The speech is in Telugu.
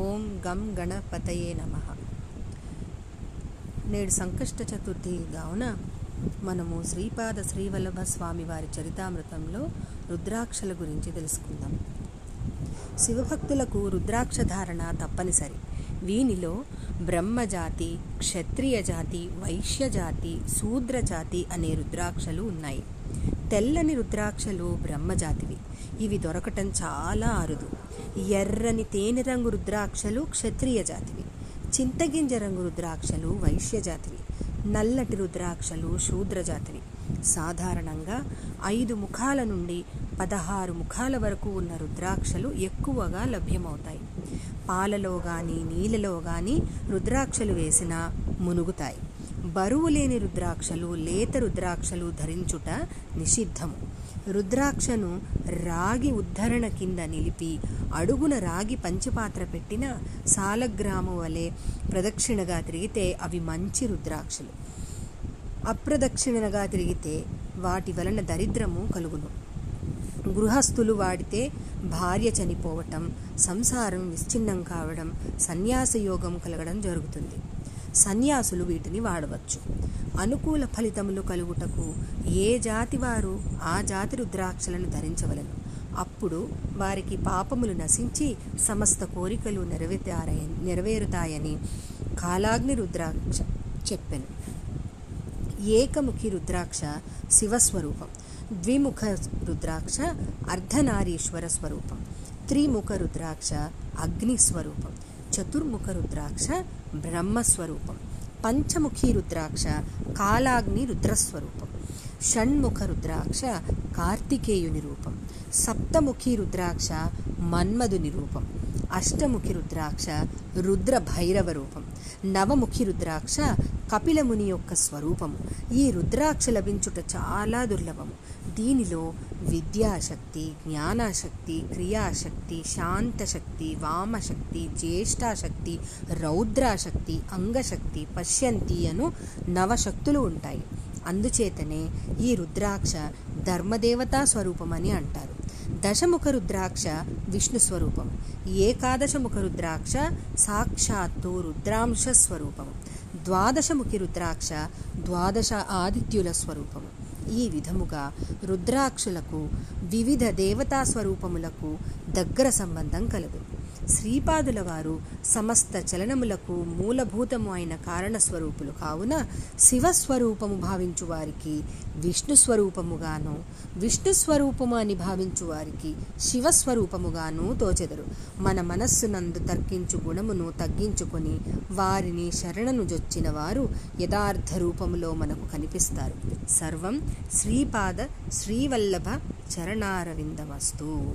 ఓం గం గణపతయే నమ. నేడు సంకష్ట చతుర్థి కావున మనము శ్రీపాద శ్రీవల్లభ స్వామి వారి చరితామృతంలో రుద్రాక్షల గురించి తెలుసుకుందాం. శివభక్తులకు రుద్రాక్ష ధారణ తప్పనిసరి. వీనిలో బ్రహ్మజాతి క్షత్రియ జాతి వైశ్యజాతి శూద్రజాతి అనే రుద్రాక్షలు ఉన్నాయి. తెల్లని రుద్రాక్షలు బ్రహ్మజాతివి. ఇవి దొరకటం చాలా అరుదు. ఎర్రని తేనె రంగు రుద్రాక్షలు క్షత్రియ జాతివి చింతగింజ రంగు రుద్రాక్షలు వైశ్యజాతివి. నల్లటి రుద్రాక్షలు శూద్రజాతివి. సాధారణంగా ఐదు ముఖాల నుండి పదహారు ముఖాల వరకు ఉన్న రుద్రాక్షలు ఎక్కువగా లభ్యమవుతాయి. పాలలో కానీ నీళ్ళలో కానీ రుద్రాక్షలు వేసినా మునుగుతాయి. బరువు లేని రుద్రాక్షలు లేత రుద్రాక్షలు ధరించుట నిషిద్ధము. రుద్రాక్షను రాగి ఉద్ధరణ కింద నిలిపి అడుగున రాగి పంచపాత్ర పెట్టిన సాలగ్రాము వలె ప్రదక్షిణగా తిరిగితే అవి మంచి రుద్రాక్షలు. అప్రదక్షిణగా తిరిగితే వాటి వలన దరిద్రము కలుగును. గృహస్థులు వాడితే భార్య చనిపోవటం సంసారం విచ్ఛిన్నం కావడం సన్యాస యోగం కలగడం జరుగుతుంది. సన్యాసులు వీటిని వాడవచ్చు. అనుకూల ఫలితములు కలుగుటకు ఏ జాతి వారు ఆ జాతి రుద్రాక్షలను ధరించవలను. అప్పుడు వారికి పాపములు నశించి సమస్త కోరికలు నెరవేరుతాయని నెరవేరుతాయని కాలాగ్ని రుద్రాక్ష చెప్పెను. ఏకముఖి రుద్రాక్ష శివస్వరూపం. ద్విముఖ రుద్రాక్ష అర్ధనారీశ్వర స్వరూపం త్రిముఖ రుద్రాక్ష అగ్ని స్వరూపం చతుర్ముఖ రుద్రాక్ష బ్రహ్మస్వరూపం పంచముఖి రుద్రాక్ష కాలాగ్ని రుద్రస్వరూపం షణ్ముఖ రుద్రాక్ష కార్తికేయుని రూపం సప్తముఖి రుద్రాక్ష మన్మధుని రూపం అష్టముఖి రుద్రాక్ష రుద్ర భైరవ రూపం. నవముఖి రుద్రాక్ష కపిలముని యొక్క స్వరూపము. ఈ రుద్రాక్ష లభించుట చాలా దుర్లభము. దీనిలో విద్యాశక్తి జ్ఞానాశక్తి క్రియాశక్తి శాంతశక్తి వామశక్తి జ్యేష్ఠాశక్తి రౌద్రాశక్తి అంగశక్తి పశ్యంతి అను నవశక్తులు ఉంటాయి. అందుచేతనే ఈ రుద్రాక్ష ధర్మదేవతా స్వరూపమని అంటారు. దశముఖ రుద్రాక్ష విష్ణు స్వరూపం ఏకాదశముఖ రుద్రాక్ష సాక్షాత్తు రుద్రాంశ స్వరూపము ద్వాదశముఖి రుద్రాక్ష ద్వాదశ ఆదిత్యుల స్వరూపము ఈ విధముగా రుద్రాక్షులకు వివిధ దేవతా స్వరూపములకు దగ్గర సంబంధం కలదు శ్రీపాదుల వారు సమస్త చలనములకు మూలభూతము అయిన కారణస్వరూపులు కావున శివస్వరూపము భావించు వారికి విష్ణు స్వరూపముగాను విష్ణు స్వరూపము అని భావించు వారికి శివస్వరూపముగాను తోచెదరు. మన మనస్సునందు తర్కించు గుణమును తగ్గించుకొని వారిని శరణను జొచ్చిన వారు యథార్థ రూపములో మనకు కనిపిస్తారు. సర్వం శ్రీపాద శ్రీవల్లభ చరణారవిందమస్తు.